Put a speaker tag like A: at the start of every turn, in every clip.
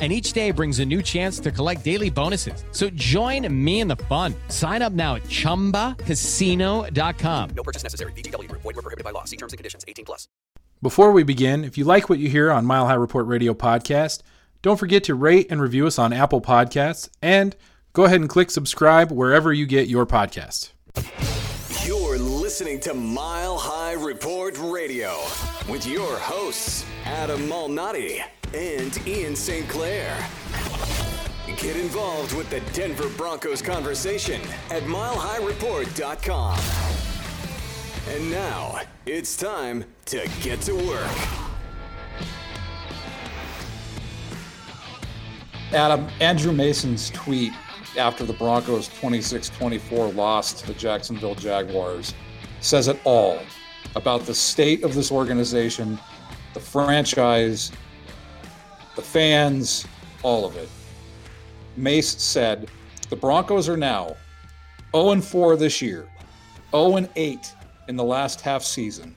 A: and each day brings a new chance to collect daily bonuses. So join me in the fun. Sign up now at chumbacasino.com.
B: No purchase necessary. VGW Group. Void were prohibited by law. See terms and conditions. 18 plus.
C: Before we begin, if you like what you hear on Mile High Report Radio podcast, don't forget to rate and review us on Apple Podcasts and go ahead and click subscribe wherever you get your podcast.
D: You're listening to Mile High Report Radio with your hosts, Adam Malnati and Ian St. Clair. Get involved with the Denver Broncos conversation at milehighreport.com. And now it's time to get to work.
E: Adam, Andrew Mason's tweet after the Broncos 26 24 loss to the Jacksonville Jaguars says it all about the state of this organization, the franchise, the fans, all of it. Mace said the Broncos are now 0 4 this year, 0 8 in the last half season,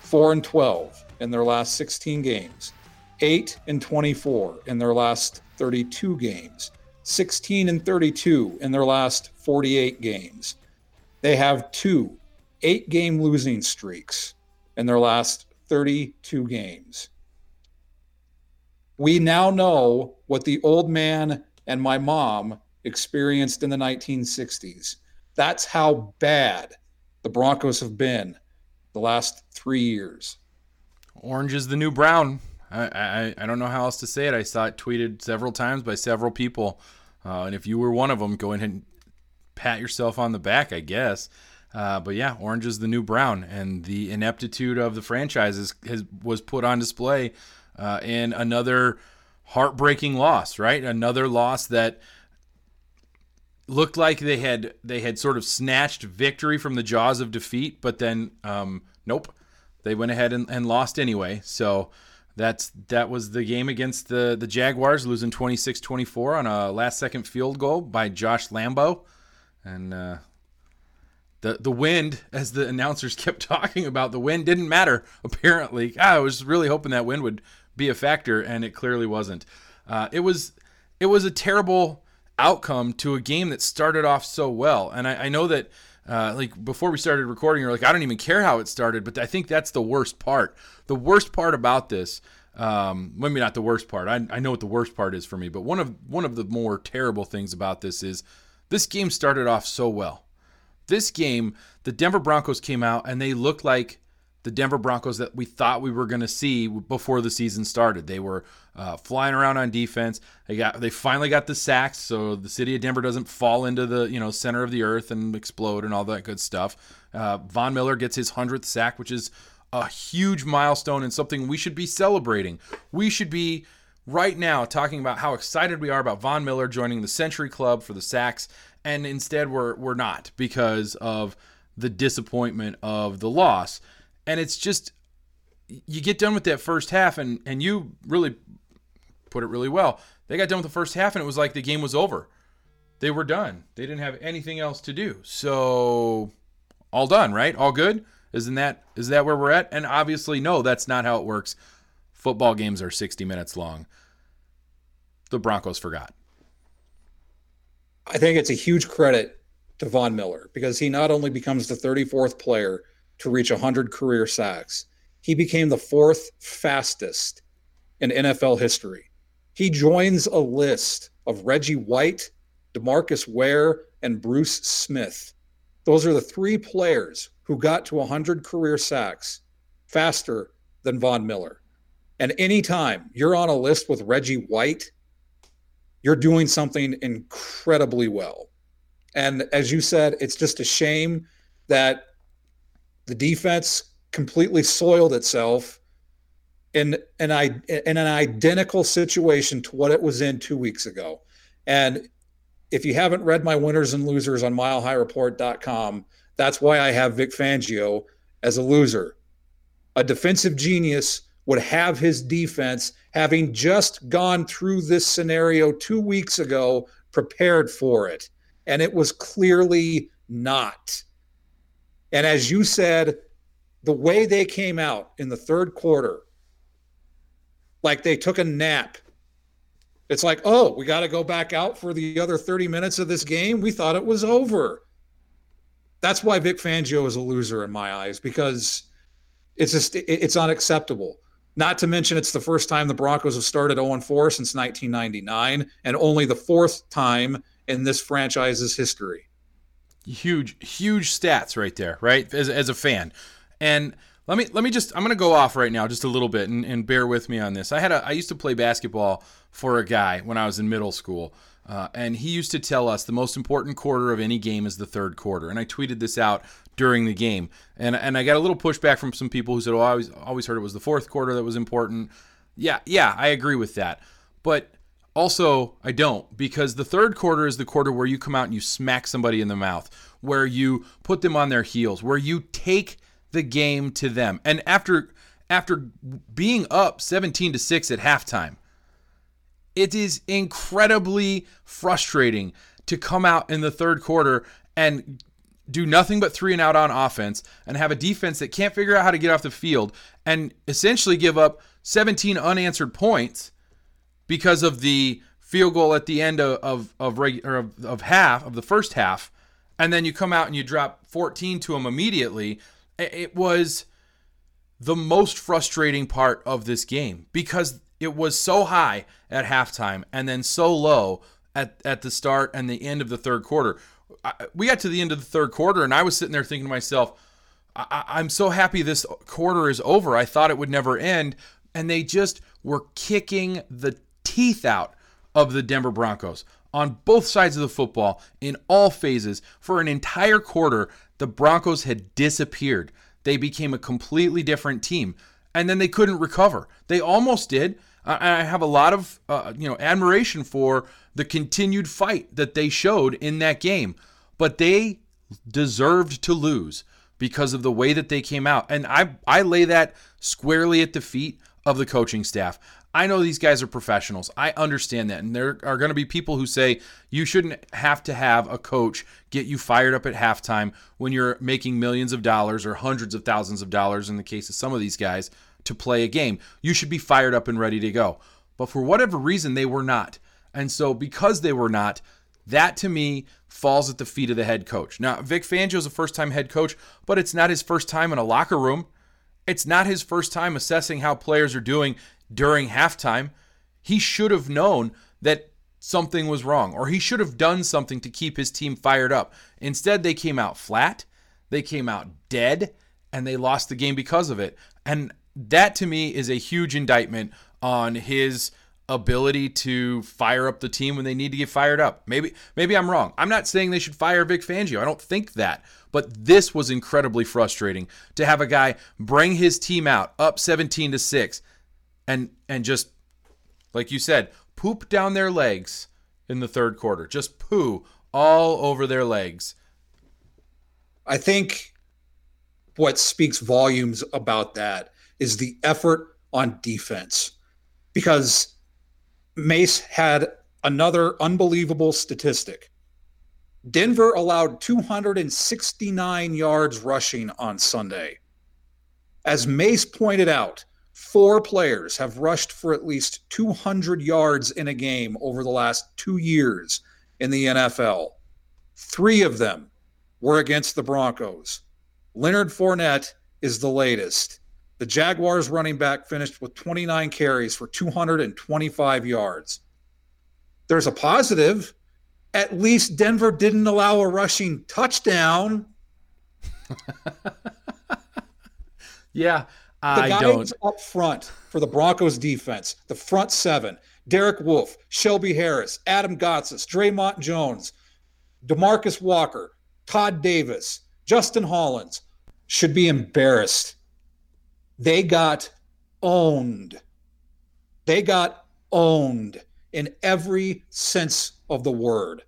E: 4 and 12 in their last 16 games, 8 and 24 in their last 32 games, 16 and 32 in their last 48 games. They have two eight game losing streaks in their last 32 games. We now know what the old man and my mom experienced in the 1960s. That's how bad the Broncos have been the last three years.
C: Orange is the new brown. I, I, I don't know how else to say it. I saw it tweeted several times by several people. Uh, and if you were one of them, go ahead and pat yourself on the back, I guess. Uh, but yeah, orange is the new brown, and the ineptitude of the franchises has, was put on display uh, in another heartbreaking loss. Right, another loss that looked like they had they had sort of snatched victory from the jaws of defeat, but then um, nope, they went ahead and, and lost anyway. So that's that was the game against the the Jaguars, losing 26-24 on a last second field goal by Josh Lambo, and uh, the the wind, as the announcers kept talking about, the wind didn't matter. Apparently, ah, I was really hoping that wind would be a factor, and it clearly wasn't. Uh, it was it was a terrible outcome to a game that started off so well, and I, I know that. Uh, like before we started recording, you're like, I don't even care how it started, but I think that's the worst part. The worst part about this, um, maybe not the worst part. I, I know what the worst part is for me, but one of one of the more terrible things about this is this game started off so well. This game, the Denver Broncos came out and they looked like the Denver Broncos that we thought we were going to see before the season started. They were uh, flying around on defense. They got they finally got the sacks, so the city of Denver doesn't fall into the you know center of the earth and explode and all that good stuff. Uh, Von Miller gets his hundredth sack, which is a huge milestone and something we should be celebrating. We should be right now talking about how excited we are about Von Miller joining the Century Club for the sacks, and instead we're we're not because of the disappointment of the loss. And it's just you get done with that first half and and you really put it really well. They got done with the first half and it was like the game was over. They were done. They didn't have anything else to do. So all done, right? All good? Isn't that is that where we're at? And obviously no, that's not how it works. Football games are 60 minutes long. The Broncos forgot.
E: I think it's a huge credit to Von Miller because he not only becomes the 34th player to reach 100 career sacks, he became the fourth fastest in NFL history. He joins a list of Reggie White, Demarcus Ware, and Bruce Smith. Those are the three players who got to 100 career sacks faster than Von Miller. And anytime you're on a list with Reggie White, you're doing something incredibly well. And as you said, it's just a shame that the defense completely soiled itself in an in an identical situation to what it was in two weeks ago. And if you haven't read my winners and losers on milehighreport.com, that's why I have Vic Fangio as a loser. A defensive genius would have his defense, having just gone through this scenario two weeks ago, prepared for it. And it was clearly not. And as you said, the way they came out in the third quarter, like they took a nap. It's like, oh, we got to go back out for the other 30 minutes of this game. We thought it was over. That's why Vic Fangio is a loser in my eyes because it's just it's unacceptable. Not to mention it's the first time the Broncos have started 0 4 since 1999 and only the fourth time in this franchise's history.
C: Huge, huge stats right there, right? As, as a fan. And let me let me just I'm gonna go off right now just a little bit and, and bear with me on this. I had a I used to play basketball for a guy when I was in middle school. Uh, and he used to tell us the most important quarter of any game is the third quarter. And I tweeted this out during the game, and and I got a little pushback from some people who said, "Oh, I always always heard it was the fourth quarter that was important." Yeah, yeah, I agree with that, but also I don't because the third quarter is the quarter where you come out and you smack somebody in the mouth, where you put them on their heels, where you take the game to them. And after after being up 17 to 6 at halftime, it is incredibly frustrating to come out in the third quarter and do nothing but three and out on offense and have a defense that can't figure out how to get off the field and essentially give up 17 unanswered points because of the field goal at the end of of of, of, of half of the first half. And then you come out and you drop 14 to them immediately. It was the most frustrating part of this game because it was so high at halftime and then so low at, at the start and the end of the third quarter. I, we got to the end of the third quarter and I was sitting there thinking to myself, I, I'm so happy this quarter is over. I thought it would never end. And they just were kicking the teeth out of the Denver Broncos on both sides of the football in all phases for an entire quarter the Broncos had disappeared. They became a completely different team, and then they couldn't recover. They almost did. I have a lot of uh, you know admiration for the continued fight that they showed in that game, but they deserved to lose because of the way that they came out, and I I lay that squarely at the feet of the coaching staff. I know these guys are professionals. I understand that. And there are going to be people who say you shouldn't have to have a coach get you fired up at halftime when you're making millions of dollars or hundreds of thousands of dollars in the case of some of these guys to play a game. You should be fired up and ready to go. But for whatever reason, they were not. And so, because they were not, that to me falls at the feet of the head coach. Now, Vic Fangio is a first time head coach, but it's not his first time in a locker room. It's not his first time assessing how players are doing during halftime, he should have known that something was wrong or he should have done something to keep his team fired up. Instead, they came out flat, they came out dead, and they lost the game because of it. And that to me is a huge indictment on his ability to fire up the team when they need to get fired up. Maybe maybe I'm wrong. I'm not saying they should fire Vic Fangio. I don't think that. But this was incredibly frustrating to have a guy bring his team out up 17 to 6 and and just like you said, poop down their legs in the third quarter. Just poo all over their legs.
E: I think what speaks volumes about that is the effort on defense. Because Mace had another unbelievable statistic. Denver allowed 269 yards rushing on Sunday. As Mace pointed out, four players have rushed for at least 200 yards in a game over the last two years in the NFL. Three of them were against the Broncos. Leonard Fournette is the latest. The Jaguars running back finished with 29 carries for 225 yards. There's a positive. At least Denver didn't allow a rushing touchdown.
C: yeah,
E: the
C: I
E: guys
C: don't.
E: up front for the Broncos defense, the front seven, Derek Wolfe, Shelby Harris, Adam Gotsis, Dre'Mont Jones, Demarcus Walker, Todd Davis, Justin Hollins should be embarrassed. They got owned. They got owned in every sense of the word.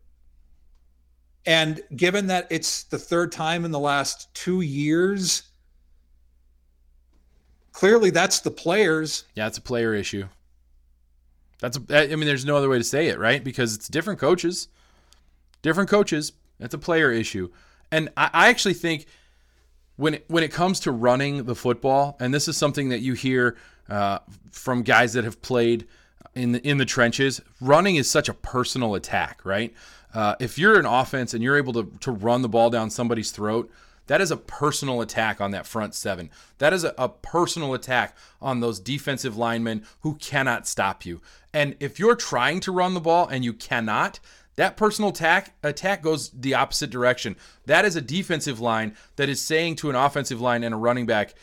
E: And given that it's the third time in the last two years, clearly that's the players.
C: Yeah, it's a player issue. That's a, I mean, there's no other way to say it, right? Because it's different coaches, different coaches. That's a player issue, and I, I actually think when it, when it comes to running the football, and this is something that you hear uh, from guys that have played in the in the trenches, running is such a personal attack, right? Uh, if you're an offense and you're able to to run the ball down somebody's throat, that is a personal attack on that front seven. That is a, a, personal attack on those defensive linemen who cannot stop you. And if you're trying to run the ball and you cannot, that personal attack attack goes the opposite direction. That is a defensive line that is saying to an offensive line and a running back,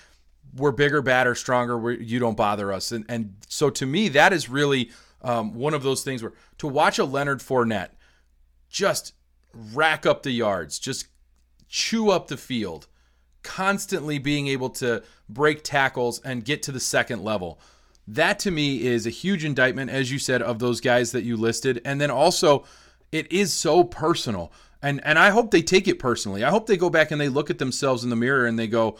C: "We're bigger, badder, stronger. We're, you don't bother us." And and so to me, that is really um, one of those things where to watch a Leonard Fournette just rack up the yards, just chew up the field, constantly being able to break tackles and get to the second level. That to me is a huge indictment, as you said, of those guys that you listed. And then also, it is so personal. And, and I hope they take it personally. I hope they go back and they look at themselves in the mirror and they go,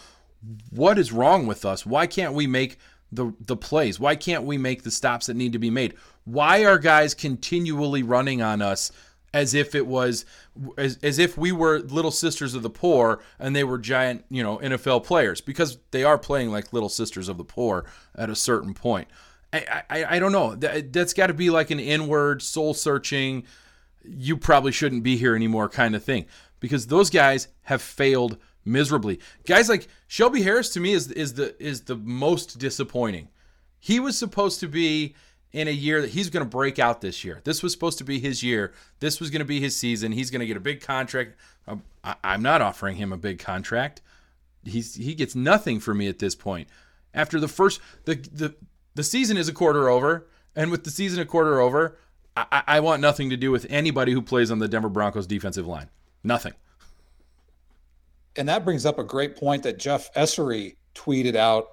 C: what is wrong with us? Why can't we make the, the plays? Why can't we make the stops that need to be made? Why are guys continually running on us as if it was as, as if we were little sisters of the poor and they were giant you know nfl players because they are playing like little sisters of the poor at a certain point i i, I don't know that, that's got to be like an inward soul searching you probably shouldn't be here anymore kind of thing because those guys have failed miserably guys like shelby harris to me is is the is the most disappointing he was supposed to be in a year that he's going to break out this year. This was supposed to be his year. This was going to be his season. He's going to get a big contract. Um, I'm not offering him a big contract. He's he gets nothing for me at this point. After the first the the the season is a quarter over, and with the season a quarter over, I, I want nothing to do with anybody who plays on the Denver Broncos defensive line. Nothing.
E: And that brings up a great point that Jeff Essary tweeted out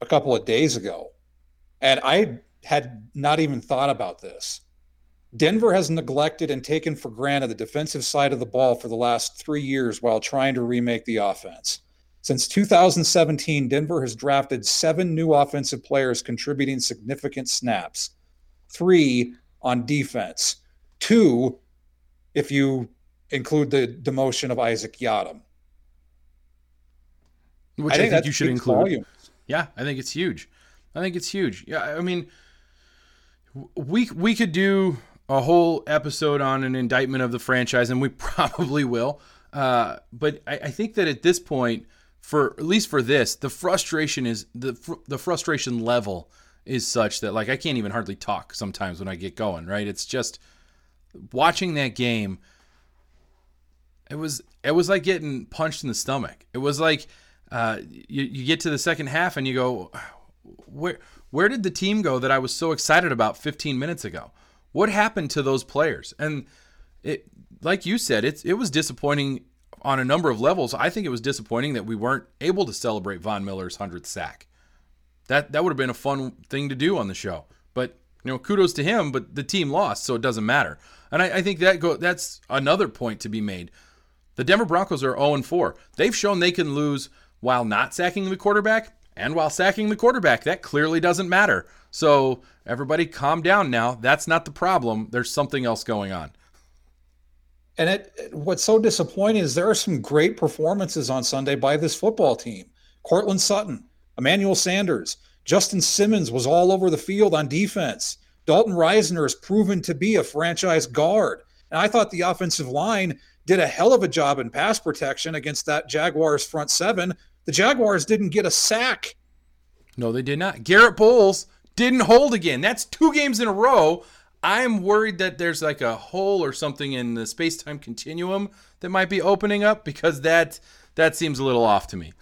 E: a couple of days ago. And I had not even thought about this. Denver has neglected and taken for granted the defensive side of the ball for the last three years while trying to remake the offense. Since 2017, Denver has drafted seven new offensive players contributing significant snaps, three on defense, two if you include the demotion of Isaac Yiadom.
C: Which I think, I think you should include. Volumes. Yeah, I think it's huge. I think it's huge. Yeah, I mean, we we could do a whole episode on an indictment of the franchise, and we probably will. Uh, but I, I, think that at this point, for at least for this, the frustration is the fr- the frustration level is such that like I can't even hardly talk sometimes when I get going. Right? It's just watching that game. It was it was like getting punched in the stomach. It was like uh, you, you get to the second half and you go, where where did the team go that I was so excited about 15 minutes ago? What happened to those players? And it, like you said, it's it was disappointing on a number of levels. I think it was disappointing that we weren't able to celebrate Von Miller's hundredth sack. That that would have been a fun thing to do on the show. But you know, kudos to him. But the team lost, so it doesn't matter. And I, I think that go that's another point to be made. The Denver Broncos are 0 4. They've shown they can lose while not sacking the quarterback and while sacking the quarterback. That clearly doesn't matter. So everybody calm down now. That's not the problem. There's something else going on.
E: And it, what's so disappointing is there are some great performances on Sunday by this football team. Courtland Sutton, Emmanuel Sanders, Justin Simmons was all over the field on defense. Dalton Risner has proven to be a franchise guard. And I thought the offensive line did a hell of a job in pass protection against that Jaguars front seven. The Jaguars didn't get a sack.
C: No, they did not. Garrett Bolles didn't hold again. That's two games in a row. I'm worried that there's like a hole or something in the space-time continuum that might be opening up because that that seems a little off to me.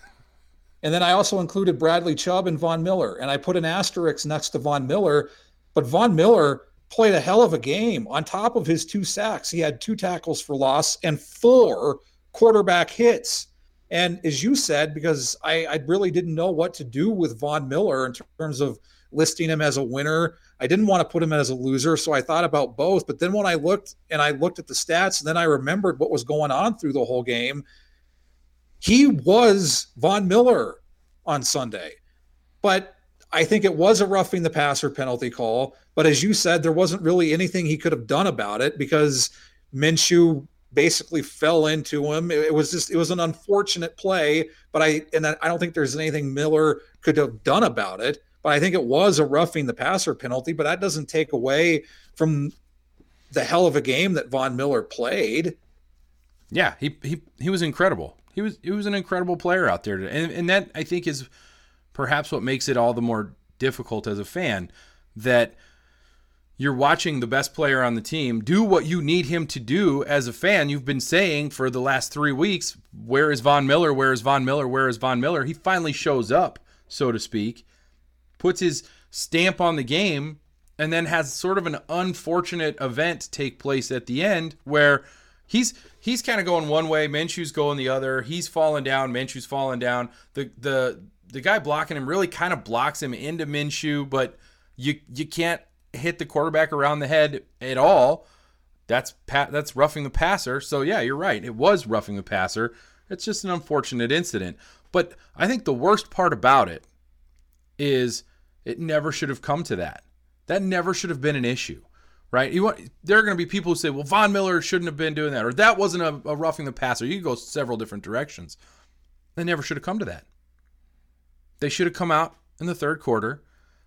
E: And then I also included Bradley Chubb and Von Miller, and I put an asterisk next to Von Miller. But Von Miller played a hell of a game. On top of his two sacks, he had two tackles for loss and four quarterback hits. And as you said, because I, I really didn't know what to do with Von Miller in terms of listing him as a winner. I didn't want to put him as a loser, so I thought about both. But then when I looked and I looked at the stats, and then I remembered what was going on through the whole game. He was Von Miller on Sunday, but I think it was a roughing the passer penalty call. But as you said, there wasn't really anything he could have done about it because Minshew basically fell into him. It, was just it was an unfortunate play, but I and I don't think there's anything Miller could have done about it. But I think it was a roughing the passer penalty, but that doesn't take away from the hell of a game that Von Miller played.
C: Yeah, he he he was incredible. He was he was an incredible player out there, and and that I think is perhaps what makes it all the more difficult as a fan that you're watching the best player on the team do what you need him to do as a fan. You've been saying for the last three weeks, where is Von Miller? Where is Von Miller? Where is Von Miller? He finally shows up, so to speak, puts his stamp on the game, and then has sort of an unfortunate event take place at the end where he's he's kind of going one way, Minshew's going the other. He's falling down, Minshew's falling down. The the the guy blocking him really kind of blocks him into Minshew, but you you can't hit the quarterback around the head at all. That's pa- that's roughing the passer. So yeah, you're right. It was roughing the passer. It's just an unfortunate incident. But I think the worst part about it is it never should have come to that. That never should have been an issue, right? You want, there are going to be people who say, "Well, Von Miller shouldn't have been doing that," or "That wasn't a, a roughing the passer." You can go several different directions. They never should have come to that. They should have come out in the third quarter,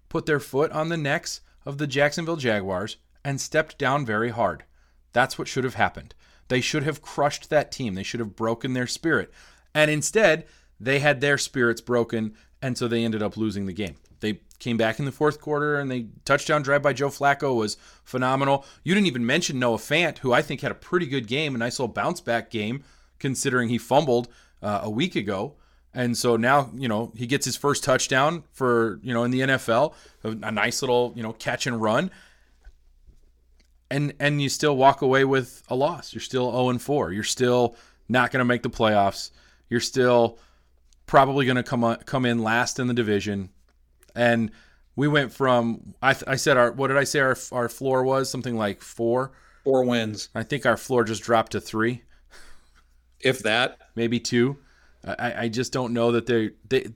C: put their foot on the necks of the Jacksonville Jaguars, and stepped down very hard. That's what should have happened. They should have crushed that team. They should have broken their spirit. And instead, they had their spirits broken, and so they ended up losing the game. They came back in the fourth quarter, and the touchdown drive by Joe Flacco was phenomenal. You didn't even mention Noah Fant, who I think had a pretty good game, a nice little bounce back game, considering he fumbled uh, a week ago. And so now, you know, he gets his first touchdown for, you know, in the NFL, a, a nice little, you know, catch and run. And and you still walk away with a loss. You're still 0 and 4. You're still not going to make the playoffs. You're still probably going to come come in last in the division. And we went from I, I said our what did I say our our floor was something like 4
E: four wins.
C: I think our floor just dropped to 3
E: if that,
C: maybe 2. I, I just don't know that they they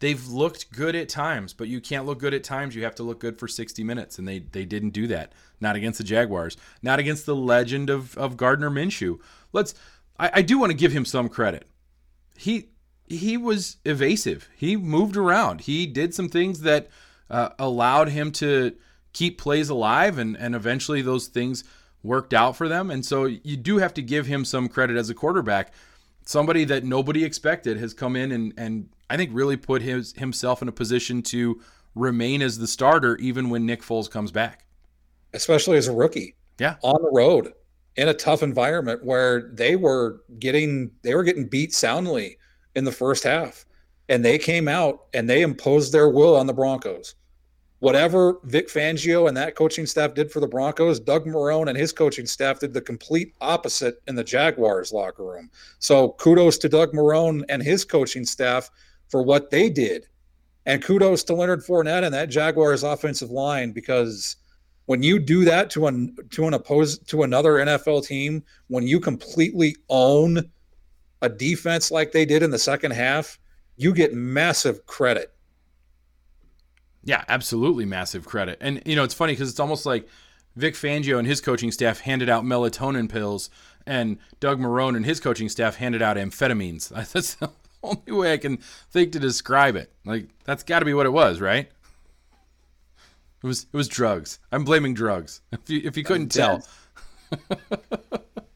C: they've looked good at times, but you can't look good at times. You have to look good for 60 minutes, and they they didn't do that. Not against the Jaguars. Not against the legend of of Gardner Minshew. Let's. I, I do want to give him some credit. He he was evasive. He moved around. He did some things that uh, allowed him to keep plays alive, and and eventually those things worked out for them. And so you do have to give him some credit as a quarterback somebody that nobody expected has come in and, and I think really put his himself in a position to remain as the starter even when Nick Foles comes back.
E: Especially as a rookie.
C: Yeah.
E: On the road in a tough environment where they were getting they were getting beat soundly in the first half. and they came out and they imposed their will on the Broncos. Whatever Vic Fangio and that coaching staff did for the Broncos, Doug Marrone and his coaching staff did the complete opposite in the Jaguars locker room. So kudos to Doug Marrone and his coaching staff for what they did. And kudos to Leonard Fournette and that Jaguars offensive line because when you do that to an to an opposed to another NFL team, when you completely own a defense like they did in the second half, you get massive credit.
C: Yeah, absolutely massive credit. And you know, it's funny because it's almost like Vic Fangio and his coaching staff handed out melatonin pills, and Doug Marrone and his coaching staff handed out amphetamines. That's the only way I can think to describe it. Like that's got to be what it was, right? It was it was drugs. I'm blaming drugs. If you if you couldn't tell.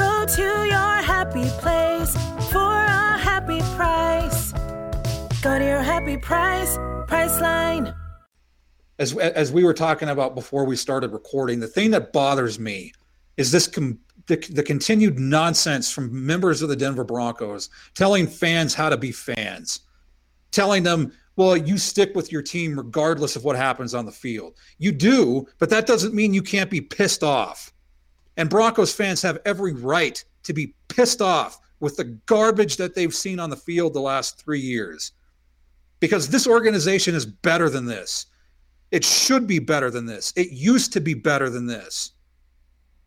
F: Go to your happy place for a happy price. Go to your happy price, Priceline
E: as as we were talking about before we started recording, the thing that bothers me is this com- the, the continued nonsense from members of the Denver Broncos telling fans how to be fans, telling them, well, you stick with your team regardless of what happens on the field. You do, but that doesn't mean you can't be pissed off. And Broncos fans have every right to be pissed off with the garbage that they've seen on the field the last three years. Because this organization is better than this. It should be better than this. It used to be better than this.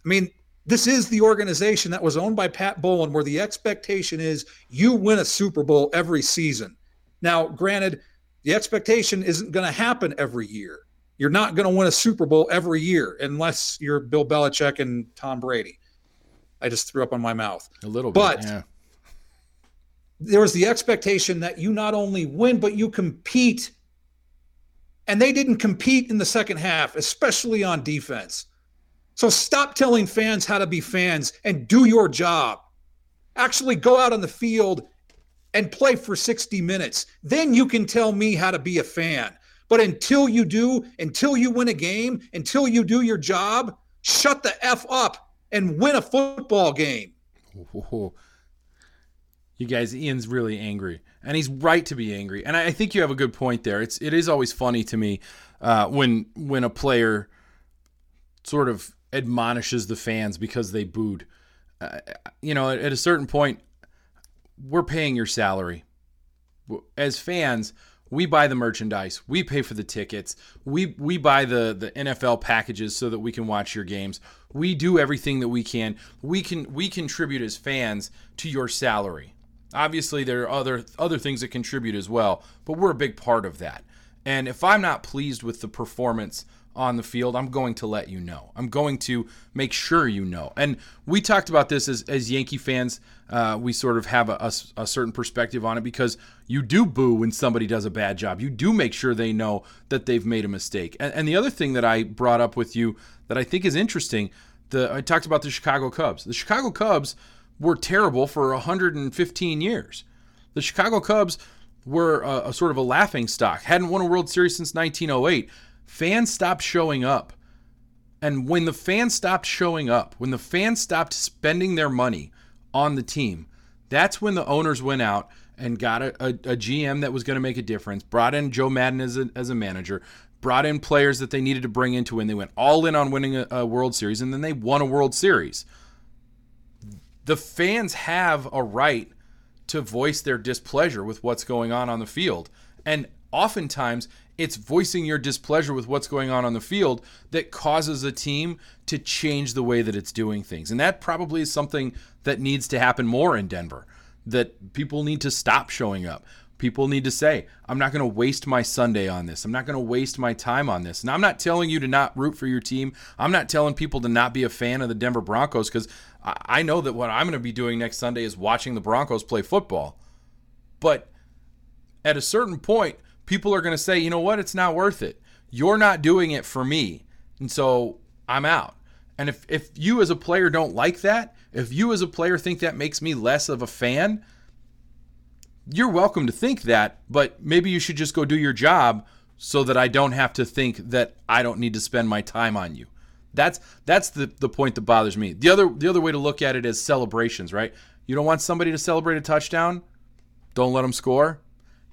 E: I mean, this is the organization that was owned by Pat Bowlen, where the expectation is you win a Super Bowl every season. Now, granted, the expectation isn't going to happen every year. You're not going to win a Super Bowl every year unless you're Bill Belichick and Tom Brady. I just threw up on my mouth.
C: A little bit,
E: but
C: yeah.
E: there was the expectation that you not only win, but you compete and they didn't compete in the second half, especially on defense. So stop telling fans how to be fans and do your job. Actually go out on the field and play for 60 minutes. Then you can tell me how to be a fan. But until you do, until you win a game, until you do your job, shut the F up and win a football game.
C: You guys, Ian's really angry and he's right to be angry. And I, think you have a good point there. It's it is always funny to me uh, when when a player sort of admonishes the fans because they booed. Uh, you know, at, at a certain point, we're paying your salary as fans. We buy the merchandise. We pay for the tickets. We we buy the the NFL packages so that we can watch your games. We do everything that we can. We can we contribute as fans to your salary. Obviously, there are other other things that contribute as well, but we're a big part of that. And if I'm not pleased with the performance on the field, I'm going to let you know. I'm going to make sure you know. And we talked about this as, as Yankee fans. Uh, we sort of have a, a, a, certain perspective on it because you do boo when somebody does a bad job. You do make sure they know that they've made a mistake. And, and the other thing that I brought up with you that I think is interesting, the I talked about the Chicago Cubs. The Chicago Cubs were terrible for 115 years. The Chicago Cubs were a, a, sort of a laughing stock, hadn't won a World Series since 1908. Fans stopped showing up. And when the fans stopped showing up, when the fans stopped spending their money on the team, that's when the owners went out and got a, a, a GM that was going to make a difference, brought in Joe Maddon as a, as a manager, brought in players that they needed to bring into and they went all in on winning a, a World Series, and then they won a World Series the fans have a right to voice their displeasure with what's going on on the field. And oftentimes, it's voicing your displeasure with what's going on on the field that causes a team to change the way that it's doing things. And that probably is something that needs to happen more in Denver. That people need to stop showing up. People need to say, I'm not going to waste my Sunday on this. I'm not going to waste my time on this. And I'm not telling you to not root for your team. I'm not telling people to not be a fan of the Denver Broncos because I know that what I'm going to be doing next Sunday is watching the Broncos play football. But at a certain point, people are going to say, you know what, it's not worth it. you're not doing it for me. And so I'm out. And if, if you as a player don't like that, if you as a player think that makes me less of a fan, you're welcome to think that, but maybe you should just go do your job so that I don't have to think that I don't need to spend my time on you. That's that's the, the point that bothers me. The other the other way to look at it is celebrations, right? You don't want somebody to celebrate a touchdown? Don't let them score.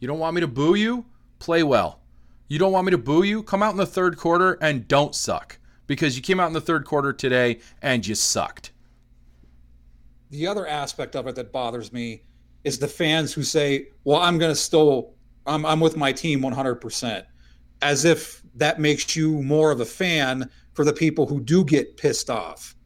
C: You don't want me to boo you? Play well. You don't want me to boo you? Come out in the third quarter and don't suck because you came out in the third quarter today and you sucked.
E: The other aspect of it that bothers me is the fans who say, "Well, I'm going to still I'm I'm with my team 100%." As if that makes you more of a fan for the people who do get pissed off.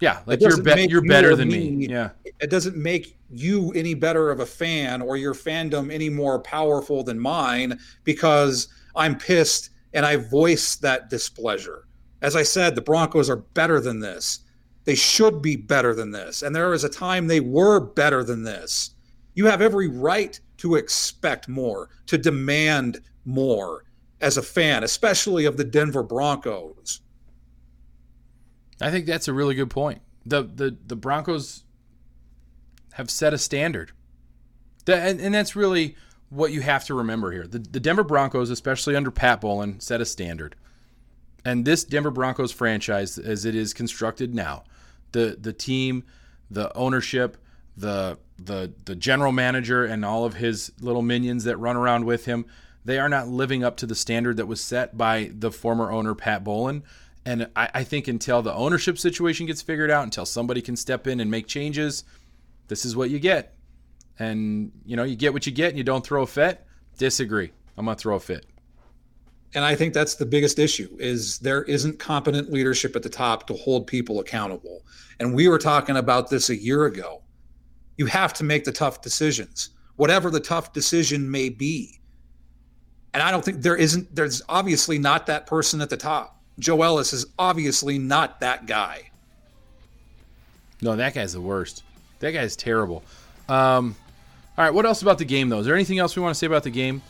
C: Yeah, like you're be- you're better than me. me. Yeah.
E: It doesn't make you any better of a fan or your fandom any more powerful than mine because I'm pissed and I voice that displeasure. As I said, the Broncos are better than this. They should be better than this. And there was a time they were better than this. You have every right to expect more, to demand more as a fan, especially of the Denver Broncos.
C: I think that's a really good point. The the the Broncos have set a standard. The, and, and that's really what you have to remember here. The, the Denver Broncos, especially under Pat Bowlen, set a standard. And this Denver Broncos franchise, as it is constructed now, the the team, the ownership, the the the general manager, and all of his little minions that run around with him, they are not living up to the standard that was set by the former owner Pat Bowlen. And I, I think until the ownership situation gets figured out, until somebody can step in and make changes, this is what you get. And you know, you get what you get, and you don't throw a fit. Disagree. I'm gonna throw a fit.
E: And I think that's the biggest issue is there isn't competent leadership at the top to hold people accountable. And we were talking about this a year ago. You have to make the tough decisions, whatever the tough decision may be. And I don't think there isn't there's obviously not that person at the top. Joe Ellis is obviously not that guy.
C: No, that guy's the worst. That guy's terrible. Um, all right, what else about the game, though? Is there anything else we want to say about the game?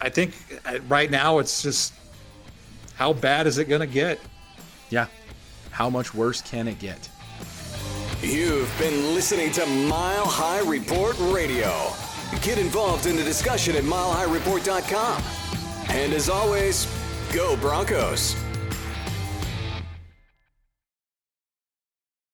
E: I think uh, right now it's just how bad is it going to get?
C: Yeah. How much worse can it get?
D: You've been listening to Mile High Report Radio. Get involved in the discussion at milehighreport.com. And as always, go Broncos.